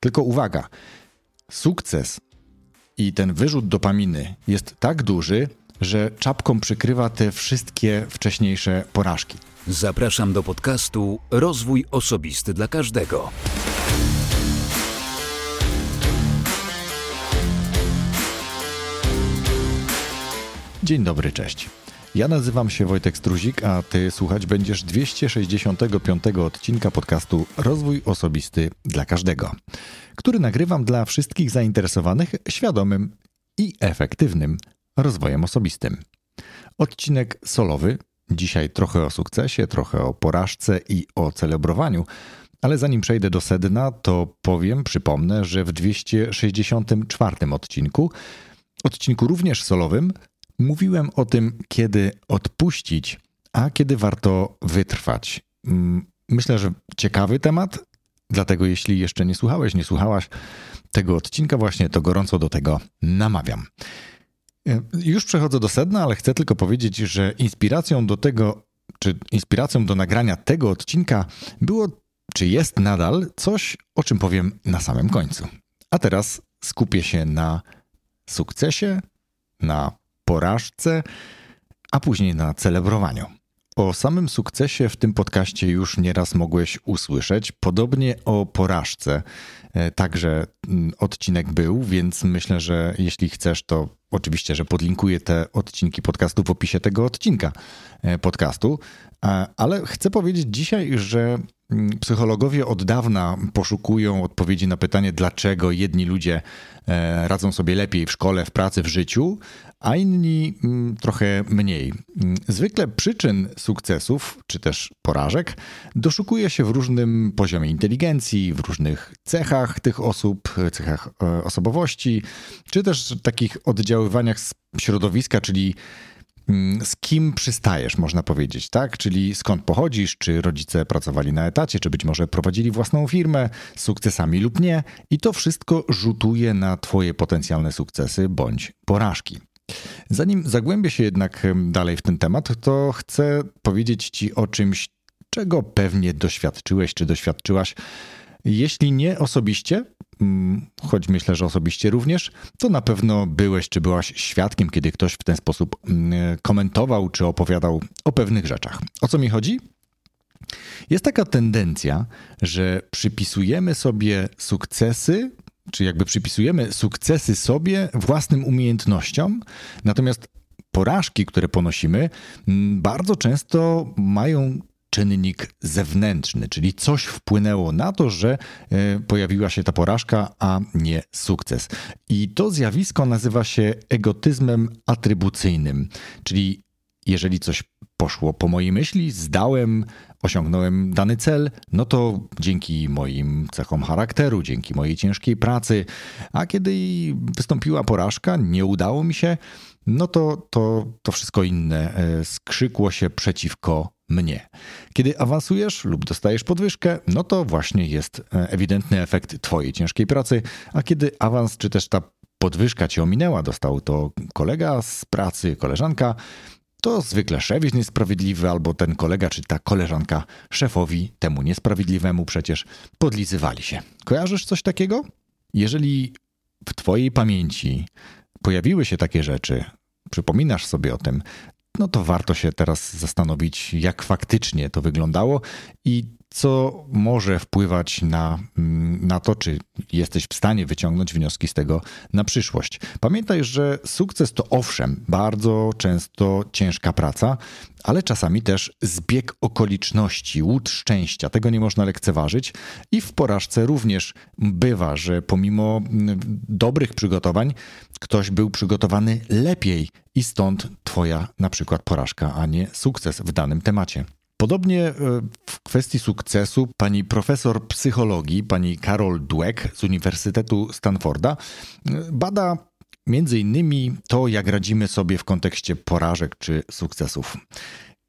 Tylko uwaga, sukces i ten wyrzut dopaminy jest tak duży, że czapką przykrywa te wszystkie wcześniejsze porażki. Zapraszam do podcastu Rozwój Osobisty dla Każdego. Dzień dobry, cześć. Ja nazywam się Wojtek Struzik, a ty słuchać będziesz 265 odcinka podcastu Rozwój Osobisty dla Każdego, który nagrywam dla wszystkich zainteresowanych świadomym i efektywnym rozwojem osobistym. Odcinek solowy, dzisiaj trochę o sukcesie, trochę o porażce i o celebrowaniu, ale zanim przejdę do sedna, to powiem, przypomnę, że w 264 odcinku, odcinku również solowym, Mówiłem o tym, kiedy odpuścić, a kiedy warto wytrwać. Mm, myślę, że ciekawy temat, dlatego jeśli jeszcze nie słuchałeś, nie słuchałaś tego odcinka, właśnie to gorąco do tego namawiam. E, już przechodzę do sedna, ale chcę tylko powiedzieć, że inspiracją do tego, czy inspiracją do nagrania tego odcinka było, czy jest nadal coś, o czym powiem na samym końcu. A teraz skupię się na sukcesie, na porażce, a później na celebrowaniu. O samym sukcesie w tym podcaście już nieraz mogłeś usłyszeć, podobnie o porażce. E, także mm, odcinek był, więc myślę, że jeśli chcesz, to oczywiście, że podlinkuję te odcinki podcastu w opisie tego odcinka e, podcastu. Ale chcę powiedzieć dzisiaj, że psychologowie od dawna poszukują odpowiedzi na pytanie, dlaczego jedni ludzie e, radzą sobie lepiej w szkole, w pracy, w życiu, a inni mm, trochę mniej. Mm, zwykle przyczyn sukcesów czy też porażek doszukuje się w różnym poziomie inteligencji, w różnych cechach tych osób, cechach e, osobowości, czy też takich oddziaływaniach środowiska, czyli z kim przystajesz, można powiedzieć, tak? Czyli skąd pochodzisz, czy rodzice pracowali na etacie, czy być może prowadzili własną firmę, z sukcesami lub nie, i to wszystko rzutuje na Twoje potencjalne sukcesy bądź porażki. Zanim zagłębię się jednak dalej w ten temat, to chcę powiedzieć Ci o czymś, czego pewnie doświadczyłeś czy doświadczyłaś. Jeśli nie osobiście, mm, choć myślę, że osobiście również, to na pewno byłeś czy byłaś świadkiem, kiedy ktoś w ten sposób mm, komentował czy opowiadał o pewnych rzeczach. O co mi chodzi? Jest taka tendencja, że przypisujemy sobie sukcesy czy jakby przypisujemy sukcesy sobie, własnym umiejętnościom, natomiast porażki, które ponosimy, mm, bardzo często mają czynnik zewnętrzny, czyli coś wpłynęło na to, że e, pojawiła się ta porażka, a nie sukces. I to zjawisko nazywa się egotyzmem atrybucyjnym, czyli jeżeli coś poszło po mojej myśli, zdałem, osiągnąłem dany cel, no to dzięki moim cechom charakteru, dzięki mojej ciężkiej pracy, a kiedy wystąpiła porażka, nie udało mi się, no to to, to wszystko inne e, skrzykło się przeciwko mnie. Kiedy awansujesz lub dostajesz podwyżkę, no to właśnie jest e, ewidentny efekt Twojej ciężkiej pracy, a kiedy awans czy też ta podwyżka Cię ominęła, dostał to kolega z pracy, koleżanka, to zwykle szef jest niesprawiedliwy, albo ten kolega czy ta koleżanka szefowi, temu niesprawiedliwemu przecież, podlizywali się. Kojarzysz coś takiego? Jeżeli w Twojej pamięci pojawiły się takie rzeczy, przypominasz sobie o tym, no to warto się teraz zastanowić, jak faktycznie to wyglądało i co może wpływać na, mm, na to, czy jesteś w stanie wyciągnąć wnioski z tego na przyszłość. Pamiętaj, że sukces to owszem, bardzo często ciężka praca, ale czasami też zbieg okoliczności, łód szczęścia. Tego nie można lekceważyć. I w porażce również bywa, że pomimo mm, dobrych przygotowań, ktoś był przygotowany lepiej i stąd Twoja na przykład porażka, a nie sukces w danym temacie. Podobnie e, w kwestii sukcesu pani profesor psychologii, pani Carol Dweck z Uniwersytetu Stanforda e, bada między innymi to, jak radzimy sobie w kontekście porażek czy sukcesów.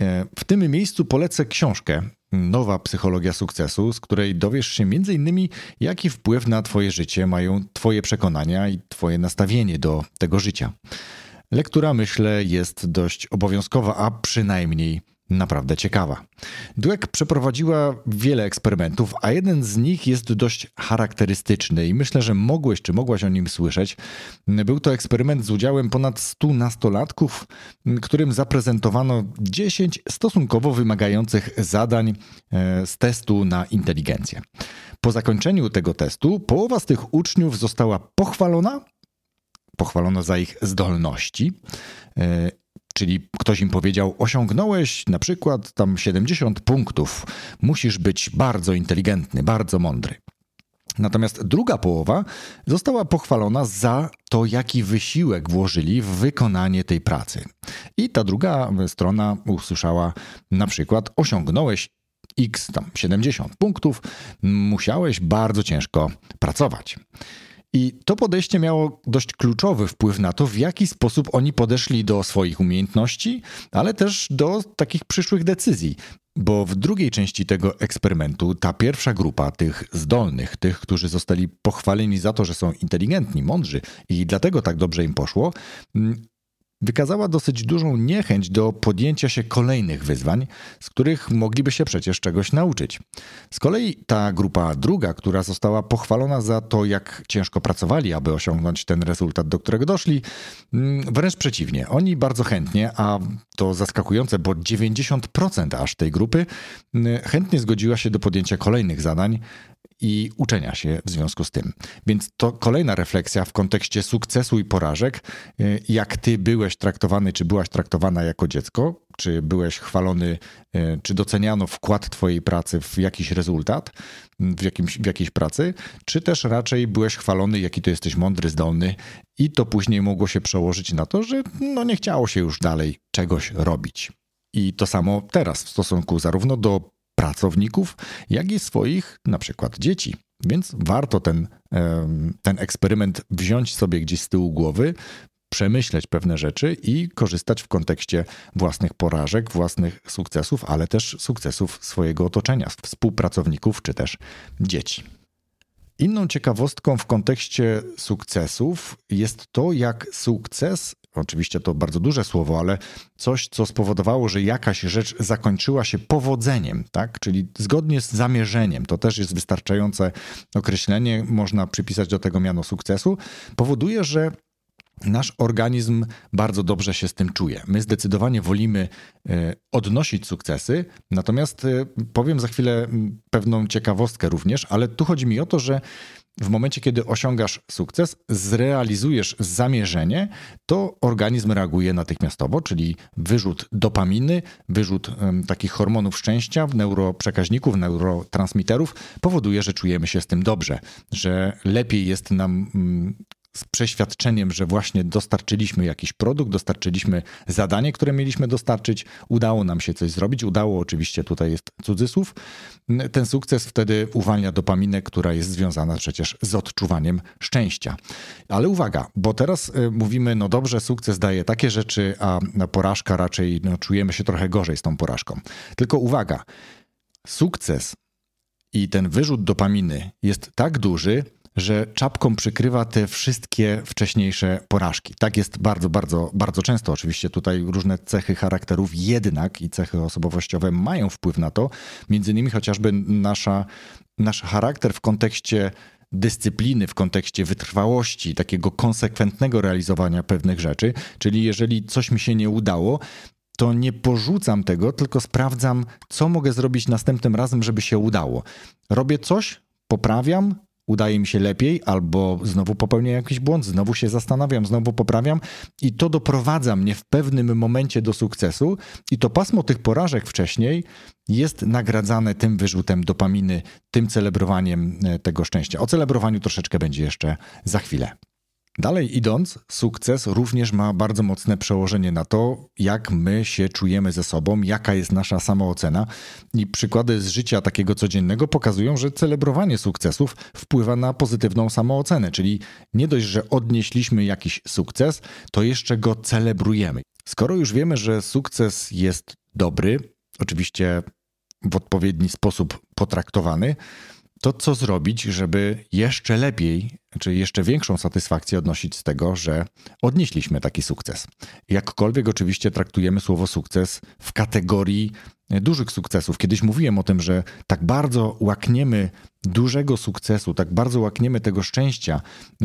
E, w tym miejscu polecę książkę Nowa psychologia sukcesu, z której dowiesz się między innymi, jaki wpływ na twoje życie mają twoje przekonania i twoje nastawienie do tego życia. Lektura, myślę, jest dość obowiązkowa, a przynajmniej naprawdę ciekawa. Dweck przeprowadziła wiele eksperymentów, a jeden z nich jest dość charakterystyczny i myślę, że mogłeś czy mogłaś o nim słyszeć. Był to eksperyment z udziałem ponad 100 nastolatków, którym zaprezentowano 10 stosunkowo wymagających zadań e, z testu na inteligencję. Po zakończeniu tego testu połowa z tych uczniów została pochwalona, pochwalona za ich zdolności, e, czyli ktoś im powiedział: Osiągnąłeś na przykład tam 70 punktów, musisz być bardzo inteligentny, bardzo mądry. Natomiast druga połowa została pochwalona za to, jaki wysiłek włożyli w wykonanie tej pracy. I ta druga strona usłyszała na przykład: Osiągnąłeś x tam 70 punktów, musiałeś bardzo ciężko pracować. I to podejście miało dość kluczowy wpływ na to, w jaki sposób oni podeszli do swoich umiejętności, ale też do takich przyszłych decyzji. Bo w drugiej części tego eksperymentu ta pierwsza grupa tych zdolnych, tych, którzy zostali pochwaleni za to, że są inteligentni, mądrzy i dlatego tak dobrze im poszło, wykazała dosyć dużą niechęć do podjęcia się kolejnych wyzwań, z których mogliby się przecież czegoś nauczyć. Z kolei ta grupa druga, która została pochwalona za to, jak ciężko pracowali, aby osiągnąć ten rezultat, do którego doszli, mm, wręcz przeciwnie. Oni bardzo chętnie, a to zaskakujące, bo 90% aż tej grupy mm, chętnie zgodziła się do podjęcia kolejnych zadań, i uczenia się w związku z tym. Więc to kolejna refleksja w kontekście sukcesu i porażek. Y, jak ty byłeś traktowany, czy byłaś traktowana jako dziecko, czy byłeś chwalony, y, czy doceniano wkład twojej pracy w jakiś rezultat, w, jakimś, w jakiejś pracy, czy też raczej byłeś chwalony, jaki to jesteś mądry, zdolny i to później mogło się przełożyć na to, że no nie chciało się już dalej czegoś robić. I to samo teraz w stosunku zarówno do pracowników, jak i swoich na przykład dzieci. Więc warto ten, ten eksperyment wziąć sobie gdzieś z tyłu głowy, przemyśleć pewne rzeczy i korzystać w kontekście własnych porażek, własnych sukcesów, ale też sukcesów swojego otoczenia, współpracowników czy też dzieci. Inną ciekawostką w kontekście sukcesów jest to, jak sukces oczywiście to bardzo duże słowo, ale coś, co spowodowało, że jakaś rzecz zakończyła się powodzeniem, tak? czyli zgodnie z zamierzeniem, to też jest wystarczające określenie, można przypisać do tego miano sukcesu, powoduje, że nasz organizm bardzo dobrze się z tym czuje. My zdecydowanie wolimy e, odnosić sukcesy, natomiast e, powiem za chwilę pewną ciekawostkę również, ale tu chodzi mi o to, że w momencie, kiedy osiągasz sukces, zrealizujesz zamierzenie, to organizm reaguje natychmiastowo, czyli wyrzut dopaminy, wyrzut um, takich hormonów szczęścia, neuroprzekaźników, neurotransmiterów powoduje, że czujemy się z tym dobrze, że lepiej jest nam um, z przeświadczeniem, że właśnie dostarczyliśmy jakiś produkt, dostarczyliśmy zadanie, które mieliśmy dostarczyć, udało nam się coś zrobić, udało oczywiście, tutaj jest cudzysłów. Ten sukces wtedy uwalnia dopaminę, która jest związana przecież z odczuwaniem szczęścia. Ale uwaga, bo teraz y, mówimy, no dobrze, sukces daje takie rzeczy, a porażka raczej no, czujemy się trochę gorzej z tą porażką. Tylko uwaga, sukces i ten wyrzut dopaminy jest tak duży, że czapką przykrywa te wszystkie wcześniejsze porażki. Tak jest bardzo, bardzo, bardzo często. Oczywiście tutaj różne cechy charakterów jednak i cechy osobowościowe mają wpływ na to. Między innymi chociażby nasza, nasz charakter w kontekście dyscypliny, w kontekście wytrwałości, takiego konsekwentnego realizowania pewnych rzeczy. Czyli jeżeli coś mi się nie udało, to nie porzucam tego, tylko sprawdzam, co mogę zrobić następnym razem, żeby się udało. Robię coś, poprawiam, udaje mi się lepiej, albo znowu popełnię jakiś błąd, znowu się zastanawiam, znowu poprawiam i to doprowadza mnie w pewnym momencie do sukcesu i to pasmo tych porażek wcześniej jest nagradzane tym wyrzutem dopaminy, tym celebrowaniem e, tego szczęścia. O celebrowaniu troszeczkę będzie jeszcze za chwilę. Dalej idąc, sukces również ma bardzo mocne przełożenie na to, jak my się czujemy ze sobą, jaka jest nasza samoocena. I przykłady z życia takiego codziennego pokazują, że celebrowanie sukcesów wpływa na pozytywną samoocenę, czyli nie dość, że odnieśliśmy jakiś sukces, to jeszcze go celebrujemy. Skoro już wiemy, że sukces jest dobry, oczywiście w odpowiedni sposób potraktowany, to co zrobić, żeby jeszcze lepiej czy jeszcze większą satysfakcję odnosić z tego, że odnieśliśmy taki sukces. Jakkolwiek oczywiście traktujemy słowo sukces w kategorii dużych sukcesów. Kiedyś mówiłem o tym, że tak bardzo łakniemy dużego sukcesu, tak bardzo łakniemy tego szczęścia,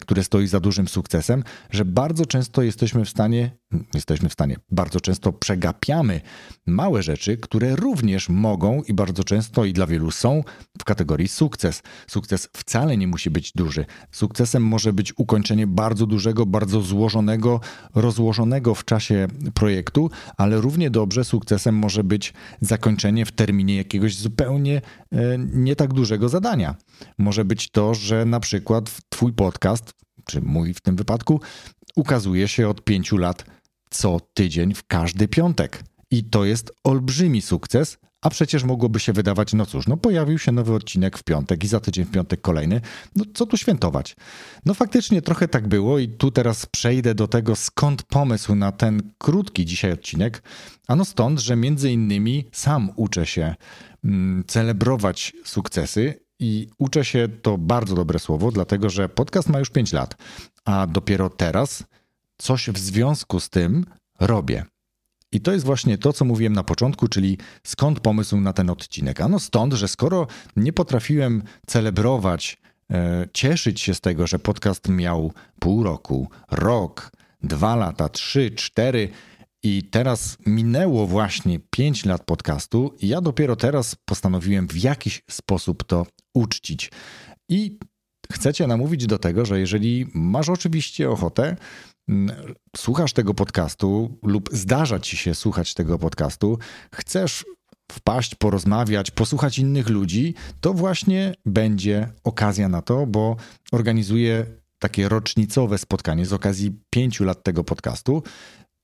które stoi za dużym sukcesem, że bardzo często jesteśmy w stanie, jesteśmy w stanie, bardzo często przegapiamy małe rzeczy, które również mogą i bardzo często i dla wielu są w kategorii sukces. Sukces wcale nie musi być duży. Sukcesem może być ukończenie bardzo dużego, bardzo złożonego, rozłożonego w czasie projektu, ale równie dobrze sukcesem może być zakończenie w terminie jakiegoś zupełnie e, nie tak dużego zadania. Może być to, że na przykład Twój podcast, czy mój w tym wypadku, ukazuje się od pięciu lat co tydzień w każdy piątek. I to jest olbrzymi sukces, a przecież mogłoby się wydawać, no cóż, no pojawił się nowy odcinek w piątek i za tydzień w piątek kolejny. No co tu świętować? No faktycznie trochę tak było i tu teraz przejdę do tego, skąd pomysł na ten krótki dzisiaj odcinek. Ano stąd, że między innymi sam uczę się mm, celebrować sukcesy i uczę się, to bardzo dobre słowo, dlatego że podcast ma już 5 lat, a dopiero teraz coś w związku z tym robię. I to jest właśnie to, co mówiłem na początku, czyli skąd pomysł na ten odcinek. Ano stąd, że skoro nie potrafiłem celebrować, e, cieszyć się z tego, że podcast miał pół roku, rok, dwa lata, trzy, cztery, i teraz minęło właśnie pięć lat podcastu, i ja dopiero teraz postanowiłem w jakiś sposób to uczcić. I chcę Cię namówić do tego, że jeżeli masz oczywiście ochotę, słuchasz tego podcastu lub zdarza ci się słuchać tego podcastu, chcesz wpaść, porozmawiać, posłuchać innych ludzi, to właśnie będzie okazja na to, bo organizuję takie rocznicowe spotkanie z okazji pięciu lat tego podcastu.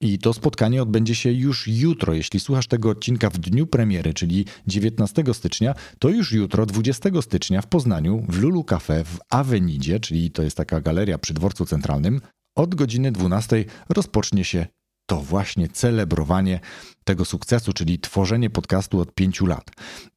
I to spotkanie odbędzie się już jutro. Jeśli słuchasz tego odcinka w dniu premiery, czyli 19 stycznia, to już jutro, 20 stycznia w Poznaniu, w Lulu Cafe w Avenidzie, czyli to jest taka galeria przy dworcu centralnym, od godziny 12 rozpocznie się to właśnie celebrowanie tego sukcesu, czyli tworzenie podcastu od pięciu lat.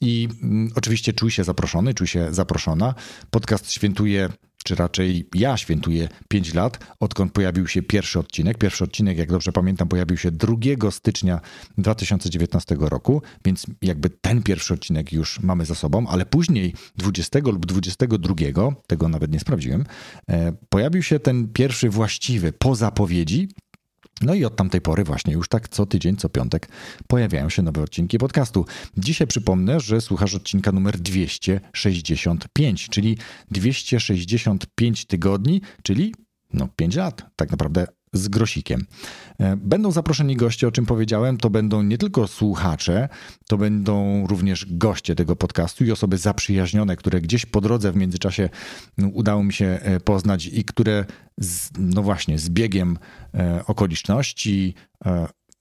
I mm, oczywiście czuj się zaproszony, czuj się zaproszona. Podcast świętuje czy raczej ja świętuję 5 lat, odkąd pojawił się pierwszy odcinek. Pierwszy odcinek, jak dobrze pamiętam, pojawił się 2 stycznia 2019 roku, więc jakby ten pierwszy odcinek już mamy za sobą, ale później 20 lub 22, tego nawet nie sprawdziłem, e, pojawił się ten pierwszy właściwy po zapowiedzi, no i od tamtej pory właśnie już tak co tydzień, co piątek pojawiają się nowe odcinki podcastu. Dzisiaj przypomnę, że słuchasz odcinka numer 265, czyli 265 tygodni, czyli no 5 lat tak naprawdę z grosikiem. E, będą zaproszeni goście, o czym powiedziałem, to będą nie tylko słuchacze, to będą również goście tego podcastu i osoby zaprzyjaźnione, które gdzieś po drodze w międzyczasie no, udało mi się e, poznać i które, z, no właśnie, z biegiem e, okoliczności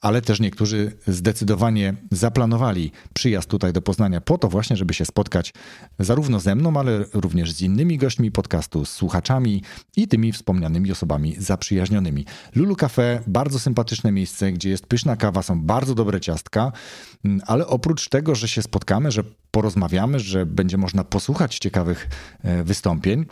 ale też niektórzy zdecydowanie zaplanowali przyjazd tutaj do Poznania po to właśnie, żeby się spotkać zarówno ze mną, ale również z innymi gośćmi podcastu, z słuchaczami i tymi wspomnianymi osobami zaprzyjaźnionymi. Lulu Cafe, bardzo sympatyczne miejsce, gdzie jest pyszna kawa, są bardzo dobre ciastka, ale oprócz tego, że się spotkamy, że porozmawiamy, że będzie można posłuchać ciekawych e, wystąpień,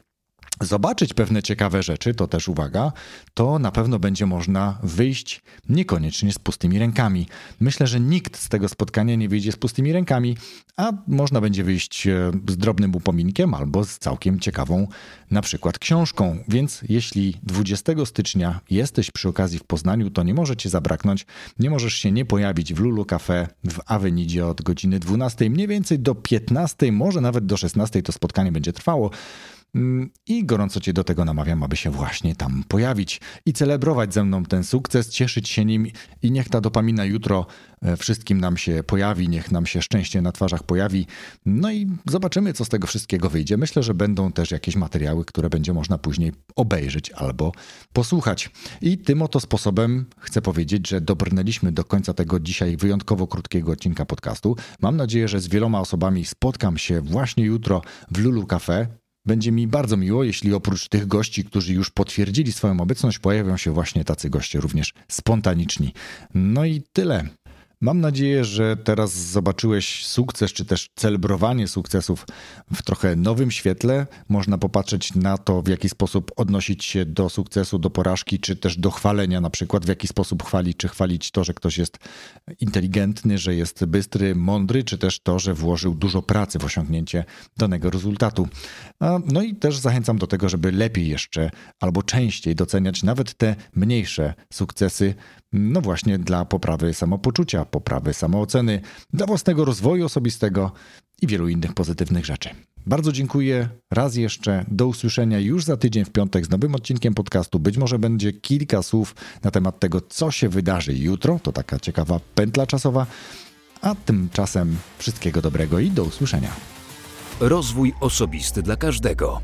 zobaczyć pewne ciekawe rzeczy, to też uwaga, to na pewno będzie można wyjść niekoniecznie z pustymi rękami. Myślę, że nikt z tego spotkania nie wyjdzie z pustymi rękami, a można będzie wyjść e, z drobnym upominkiem albo z całkiem ciekawą na przykład książką. Więc jeśli 20 stycznia jesteś przy okazji w Poznaniu, to nie możecie zabraknąć, nie możesz się nie pojawić w Lulu Cafe w Avenidzie od godziny 12, mniej więcej do 15, może nawet do 16 to spotkanie będzie trwało. Mm, I gorąco Cię do tego namawiam, aby się właśnie tam pojawić i celebrować ze mną ten sukces, cieszyć się nim i niech ta dopamina jutro e, wszystkim nam się pojawi, niech nam się szczęście na twarzach pojawi. No i zobaczymy, co z tego wszystkiego wyjdzie. Myślę, że będą też jakieś materiały, które będzie można później obejrzeć albo posłuchać. I tym oto sposobem chcę powiedzieć, że dobrnęliśmy do końca tego dzisiaj wyjątkowo krótkiego odcinka podcastu. Mam nadzieję, że z wieloma osobami spotkam się właśnie jutro w Lulu Cafe. Będzie mi bardzo miło, jeśli oprócz tych gości, którzy już potwierdzili swoją obecność, pojawią się właśnie tacy goście również spontaniczni. No i tyle. Mam nadzieję, że teraz zobaczyłeś sukces, czy też celebrowanie sukcesów w trochę nowym świetle. Można popatrzeć na to, w jaki sposób odnosić się do sukcesu, do porażki, czy też do chwalenia, na przykład w jaki sposób chwalić, czy chwalić to, że ktoś jest inteligentny, że jest bystry, mądry, czy też to, że włożył dużo pracy w osiągnięcie danego rezultatu. No i też zachęcam do tego, żeby lepiej jeszcze albo częściej doceniać nawet te mniejsze sukcesy, no właśnie dla poprawy samopoczucia, poprawy samooceny, dla własnego rozwoju osobistego i wielu innych pozytywnych rzeczy. Bardzo dziękuję raz jeszcze. Do usłyszenia już za tydzień w piątek z nowym odcinkiem podcastu. Być może będzie kilka słów na temat tego, co się wydarzy jutro. To taka ciekawa pętla czasowa. A tymczasem wszystkiego dobrego i do usłyszenia. Rozwój osobisty dla każdego.